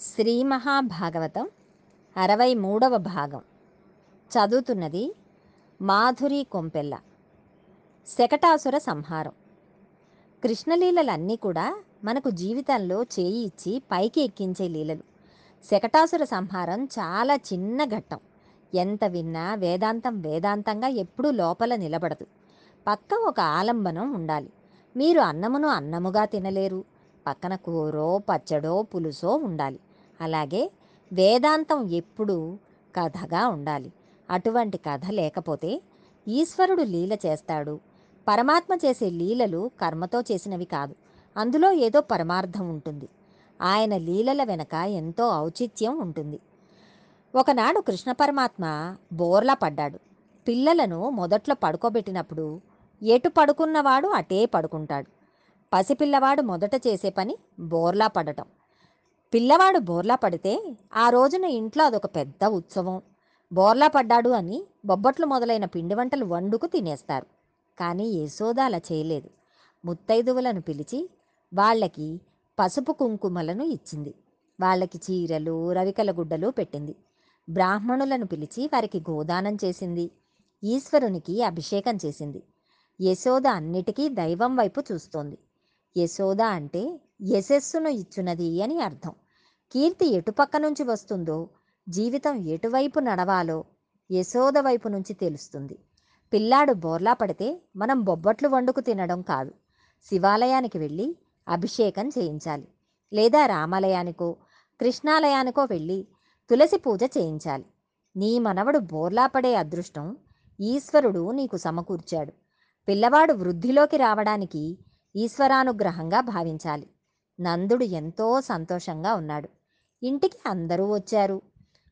శ్రీ మహాభాగవతం అరవై మూడవ భాగం. చదువుతున్నది మాధురి కొంపెల్ల. శకటాసుర సంహారం. కృష్ణలీలలన్నీ కూడా మనకు జీవితంలో చేయి ఇచ్చి పైకి ఎక్కించే లీలలు. శకటాసుర సంహారం చాలా చిన్న ఘట్టం. ఎంత విన్నా వేదాంతం వేదాంతంగా ఎప్పుడూ లోపల నిలబడదు. పక్క ఒక ఆలంబనం ఉండాలి. మీరు అన్నమును అన్నముగా తినలేరు. పక్కన కూరో పచ్చడో పులుసో ఉండాలి. అలాగే వేదాంతం ఎప్పుడూ కథగా ఉండాలి. అటువంటి కథ లేకపోతే ఈశ్వరుడు లీల చేస్తాడు. పరమాత్మ చేసే లీలలు కర్మతో చేసినవి కాదు. అందులో ఏదో పరమార్థం ఉంటుంది. ఆయన లీలల వెనక ఎంతో ఔచిత్యం ఉంటుంది. ఒకనాడు కృష్ణ పరమాత్మ బోర్లా పడ్డాడు. పిల్లలను మొదట్లో పడుకోబెట్టినప్పుడు ఎటు పడుకున్నవాడు అటే పడుకుంటాడు. పసిపిల్లవాడు మొదట చేసే పని బోర్లా పడటం. పిల్లవాడు బోర్లా పడితే ఆ రోజున ఇంట్లో అదొక పెద్ద ఉత్సవం. బోర్లా పడ్డాడు అని బొబ్బట్లు మొదలైన పిండి వంటలు వండుకు తినేస్తారు. కానీ యశోద అలా చేయలేదు. ముత్తైదువులను పిలిచి వాళ్ళకి పసుపు కుంకుమలను ఇచ్చింది. వాళ్ళకి చీరలు రవికల గుడ్డలు పెట్టింది. బ్రాహ్మణులను పిలిచి వారికి గోదానం చేసింది. ఈశ్వరునికి అభిషేకం చేసింది. యశోద అన్నిటికీ దైవం వైపు చూస్తోంది. యశోద అంటే యశస్సును ఇచ్చున్నది అని అర్థం. కీర్తి ఎటుపక్క నుంచి వస్తుందో జీవితం ఎటువైపు నడవాలో యశోద వైపు నుంచి తెలుస్తుంది. పిల్లాడు బోర్లా పడితే మనం బొబ్బట్లు వండుకు తినడం కాదు. శివాలయానికి వెళ్ళి అభిషేకం చేయించాలి. లేదా రామాలయానికో కృష్ణాలయానికో వెళ్ళి తులసి పూజ చేయించాలి. నీ మనవడు బోర్లా పడే అదృష్టం ఈశ్వరుడు నీకు సమకూర్చాడు. పిల్లవాడు వృద్ధిలోకి రావడానికి ఈశ్వరానుగ్రహంగా భావించాలి. నందుడు ఎంతో సంతోషంగా ఉన్నాడు. ఇంటికి అందరూ వచ్చారు.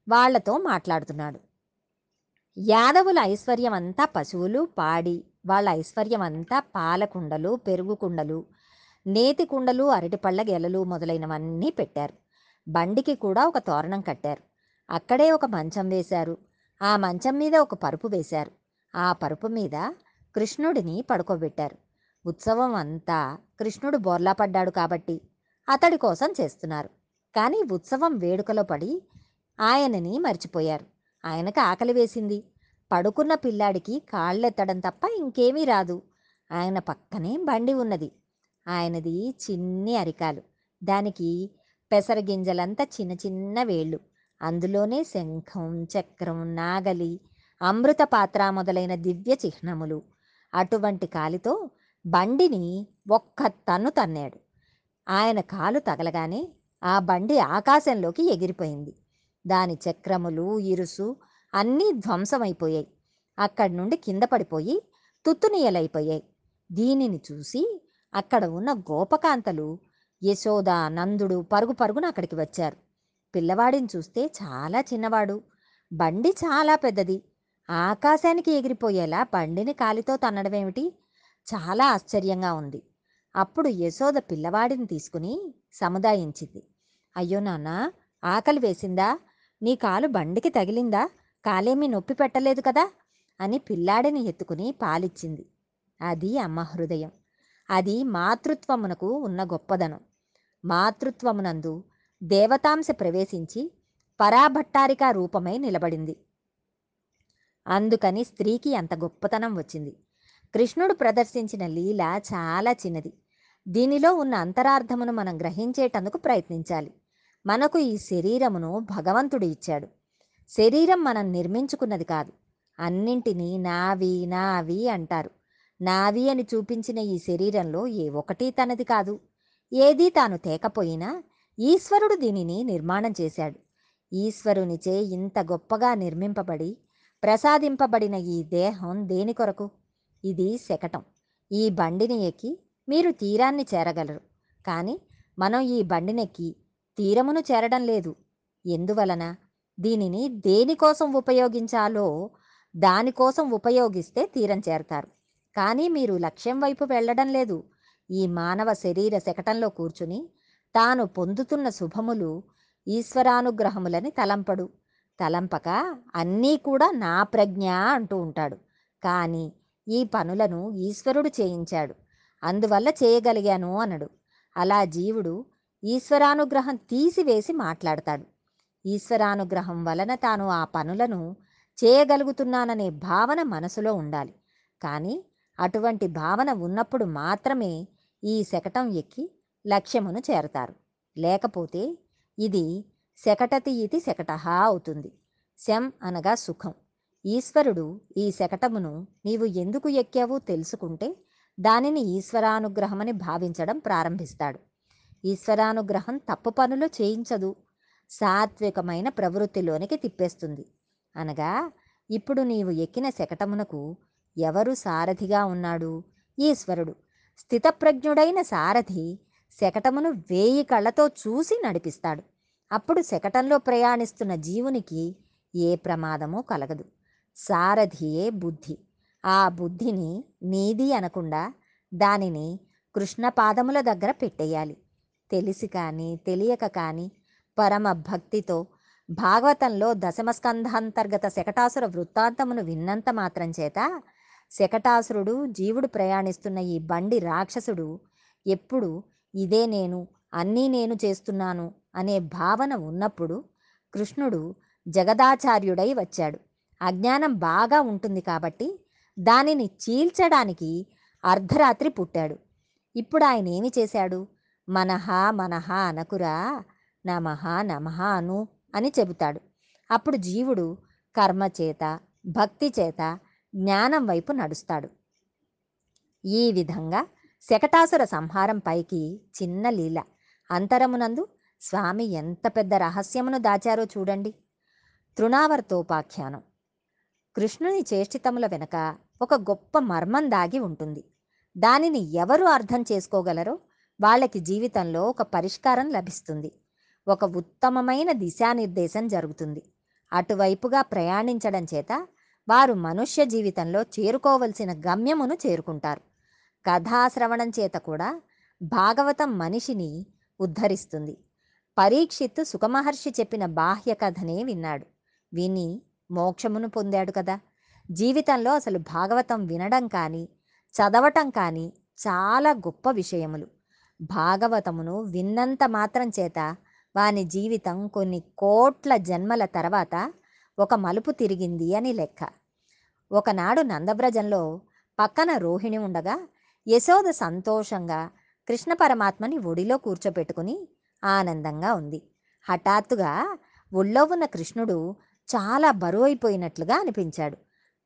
వాళ్ళతో మాట్లాడుతున్నాడు. యాదవుల ఐశ్వర్యం అంతా పశువులు పాడి వాళ్ళ ఐశ్వర్యం అంతా పాలకుండలు పెరుగు కుండలు నేతి కుండలు అరటిపళ్ళ గెలలు మొదలైనవన్నీ పెట్టారు. బండికి కూడా ఒక తోరణం కట్టారు. అక్కడే ఒక మంచం వేశారు. ఆ మంచం మీద ఒక పరుపు వేశారు. ఆ పరుపు మీద కృష్ణుడిని పడుకోబెట్టారు. ఉత్సవం అంతా కృష్ణుడు బోర్లా పడ్డాడు కాబట్టి అతడి కోసం చేస్తున్నారు. కానీ ఉత్సవం వేడుకలో పడి ఆయనని మర్చిపోయారు. ఆయనకు ఆకలి వేసింది. పడుకున్న పిల్లాడికి కాళ్ళెత్తడం తప్ప ఇంకేమీ రాదు. ఆయన పక్కనే బండి ఉన్నది. ఆయనది చిన్ని అరికాలు. దానికి పెసరగింజలంతా చిన్న చిన్న వేళ్ళు. అందులోనే శంఖం చక్రం నాగలి అమృత పాత్ర మొదలైన దివ్య చిహ్నములు. అటువంటి కాలితో బండిని ఒక్క తన్ను తన్నాడు. ఆయన కాలు తగలగానే ఆ బండి ఆకాశంలోకి ఎగిరిపోయింది. దాని చక్రములు ఇరుసు అన్నీ ధ్వంసమైపోయాయి. అక్కడి నుండి కింద పడిపోయి తుత్తునీయలైపోయాయి. దీనిని చూసి అక్కడ ఉన్న గోపకాంతలు యశోద నందుడు పరుగు పరుగున అక్కడికి వచ్చారు. పిల్లవాడిని చూస్తే చాలా చిన్నవాడు. బండి చాలా పెద్దది. ఆకాశానికి ఎగిరిపోయేలా బండిని కాలితో తన్నడమేమిటి? చాలా ఆశ్చర్యంగా ఉంది. అప్పుడు యశోద పిల్లవాడిని తీసుకుని సముదాయించింది. అయ్యో నాన్న ఆకలి వేసిందా? నీ కాలు బండికి తగిలిందా? కాలేమీ నొప్పి పెట్టలేదు కదా? అని పిల్లాడిని ఎత్తుకుని పాలిచ్చింది. అది అమ్మ హృదయం. అది మాతృత్వమునకు ఉన్న గొప్పదనం. మాతృత్వమునందు దేవతాంశ ప్రవేశించి పరాభట్టారిక రూపమై నిలబడింది. అందుకని స్త్రీకి అంత గొప్పతనం వచ్చింది. కృష్ణుడు ప్రదర్శించిన లీల చాలా చిన్నది. దీనిలో ఉన్న అంతరార్థమును మనం గ్రహించేటందుకు ప్రయత్నించాలి. మనకు ఈ శరీరమును భగవంతుడు ఇచ్చాడు. శరీరం మనం నిర్మించుకున్నది కాదు. అన్నింటినీ నావి నావి అంటారు. నావి అని చూపించిన ఈ శరీరంలో ఏ ఒకటి తనది కాదు. ఏదీ తాను తేకపోయినా ఈశ్వరుడు దీనిని నిర్మాణం చేశాడు. ఈశ్వరునిచే ఇంత గొప్పగా నిర్మింపబడి ప్రసాదింపబడిన ఈ దేహం దేని కొరకు? ఇది శకటం. ఈ బండిని ఎక్కి మీరు తీరాన్ని చేరగలరు. కానీ మనం ఈ బండినెక్కి తీరమును చేరడం లేదు. ఎందువలన? దీనిని దేనికోసం ఉపయోగించాలో దానికోసం ఉపయోగిస్తే తీరం చేరతారు. కానీ మీరు లక్ష్యం వైపు వెళ్ళడం లేదు. ఈ మానవ శరీర శకటంలో కూర్చుని తాను పొందుతున్న శుభములు ఈశ్వరానుగ్రహములని తలంపడు. తలంపక అన్నీ కూడా నా ప్రజ్ఞ అంటూ ఉంటాడు. కానీ ఈ పనులను ఈశ్వరుడు చేయించాడు. అందువల్ల చేయగలిగాను అనడు. అలా జీవుడు ఈశ్వరానుగ్రహం తీసివేసి మాట్లాడతాడు. ఈశ్వరానుగ్రహం వలన తాను ఆ పనులను చేయగలుగుతున్నాననే భావన మనసులో ఉండాలి. కానీ అటువంటి భావన ఉన్నప్పుడు మాత్రమే ఈ శకటం ఎక్కి లక్ష్యమును చేరతారు. లేకపోతే ఇది శకటతి ఇది శకటహ అవుతుంది. శం అనగా సుఖం. ఈశ్వరుడు ఈ శకటమును నీవు ఎందుకు ఎక్కావో తెలుసుకుంటే దానిని ఈశ్వరానుగ్రహమని భావించడం ప్రారంభిస్తాడు. ఈశ్వరానుగ్రహం తప్పు పనులు చేయించదు. సాత్వికమైన ప్రవృత్తిలోనికి తిప్పేస్తుంది. అనగా ఇప్పుడు నీవు ఎక్కిన శకటమునకు ఎవరు సారథిగా ఉన్నాడు? ఈశ్వరుడు. స్థితప్రజ్ఞుడైన సారథి శకటమును వేయి కళ్ళతో చూసి నడిపిస్తాడు. అప్పుడు శకటంలో ప్రయాణిస్తున్న జీవునికి ఏ ప్రమాదమూ కలగదు. సారథియే బుద్ధి. ఆ బుద్ధిని నీది అనకుండా దానిని కృష్ణపాదముల దగ్గర పెట్టేయాలి. తెలిసి కానీ తెలియక కానీ పరమ భక్తితో భాగవతంలో దశమస్కంధాంతర్గత శకటాసుర వృత్తాంతమును విన్నంత మాత్రం చేత శకటాసురుడు జీవుడు ప్రయాణిస్తున్న ఈ బండి రాక్షసుడు ఎప్పుడు ఇదే నేను అన్నీ నేను చేస్తున్నాను అనే భావన ఉన్నప్పుడు కృష్ణుడు జగదాచార్యుడై వచ్చాడు. అజ్ఞానం బాగా ఉంటుంది కాబట్టి దానిని చీల్చడానికి అర్ధరాత్రి పుట్టాడు. ఇప్పుడు ఆయన ఏమి చేశాడు? మనహ మనహ అనకురా నమః నమః అను అని చెబుతాడు. అప్పుడు జీవుడు కర్మచేత భక్తి చేత జ్ఞానం వైపు నడుస్తాడు. ఈ విధంగా శకటాసుర సంహారం పైకి చిన్న లీల. అంతరమునందు స్వామి ఎంత పెద్ద రహస్యమును దాచారో చూడండి. తృణావర్తోపాఖ్యానం. కృష్ణుని చేష్టితముల వెనక ఒక గొప్ప మర్మం దాగి ఉంటుంది. దానిని ఎవరు అర్థం చేసుకోగలరో వాళ్ళకి జీవితంలో ఒక పరిష్కారం లభిస్తుంది. ఒక ఉత్తమమైన దిశానిర్దేశం జరుగుతుంది. అటువైపుగా ప్రయాణించడం చేత వారు మనుష్య జీవితంలో చేరుకోవలసిన గమ్యమును చేరుకుంటారు. కథాశ్రవణం చేత కూడా భాగవతం మనిషిని ఉద్ధరిస్తుంది. పరీక్షిత్తు సుఖమహర్షి చెప్పిన బాహ్య కథనే విన్నాడు. విని మోక్షమును పొందాడు కదా. జీవితంలో అసలు భాగవతం వినడం కానీ చదవటం కానీ చాలా గొప్ప విషయములు. భాగవతమును విన్నంత మాత్రం చేత వాని జీవితం కొన్ని కోట్ల జన్మల తర్వాత ఒక మలుపు తిరిగింది అని లెక్క. ఒకనాడు నందవ్రజంలో పక్కన రోహిణి ఉండగా యశోద సంతోషంగా కృష్ణ పరమాత్మని ఒడిలో కూర్చోపెట్టుకుని ఆనందంగా ఉంది. హఠాత్తుగా ఒళ్ళో ఉన్న కృష్ణుడు చాలా బరువైపోయినట్లుగా అనిపించాడు.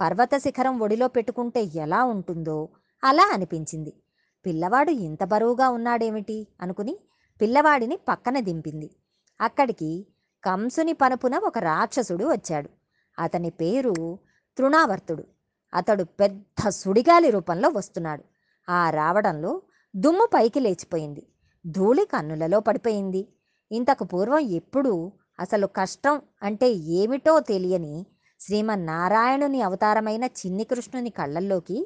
పర్వత శిఖరం ఒడిలో పెట్టుకుంటే ఎలా ఉంటుందో అలా అనిపించింది. పిల్లవాడు ఇంత బరువుగా ఉన్నాడేమిటి? అనుకుని పిల్లవాడిని పక్కన దింపింది. అక్కడికి కంసుని పనుపున ఒక రాక్షసుడు వచ్చాడు. అతని పేరు తృణావర్తుడు. అతడు పెద్ద సుడిగాలి రూపంలో వస్తున్నాడు. ఆ రావడంలో దుమ్ము పైకి లేచిపోయింది. ధూళి కన్నులలో పడిపోయింది. ఇంతకు పూర్వం ఎప్పుడూ అసలు కష్టం అంటే ఏమిటో తెలియని శ్రీమన్నారాయణుని అవతారమైన చిన్ని కృష్ణుని కళ్ళల్లోకి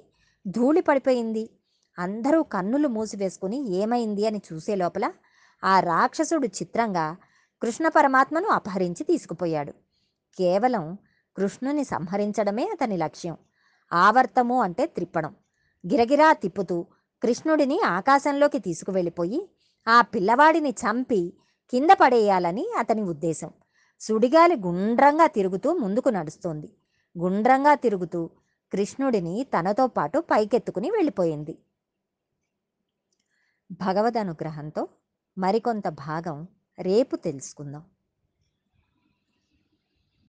ధూళి పడిపోయింది. అందరూ కన్నులు మూసివేసుకుని ఏమైంది అని చూసే లోపల ఆ రాక్షసుడు చిత్రంగా కృష్ణ పరమాత్మను అపహరించి తీసుకుపోయాడు. కేవలం కృష్ణుని సంహరించడమే అతని లక్ష్యం. ఆవర్తము అంటే త్రిప్పడం గిరగిరా తిప్పుతూ కృష్ణుడిని ఆకాశంలోకి తీసుకువెళ్ళిపోయి ఆ పిల్లవాడిని చంపి కింద పడేయాలని అతని ఉద్దేశం. సుడిగాలి గుండ్రంగా తిరుగుతూ ముందుకు నడుస్తోంది. గుండ్రంగా తిరుగుతూ కృష్ణుడిని తనతో పాటు పైకెత్తుకుని వెళ్ళిపోయింది. భగవద్ అనుగ్రహంతో మరికొంత భాగం రేపు తెలుసుకుందాం.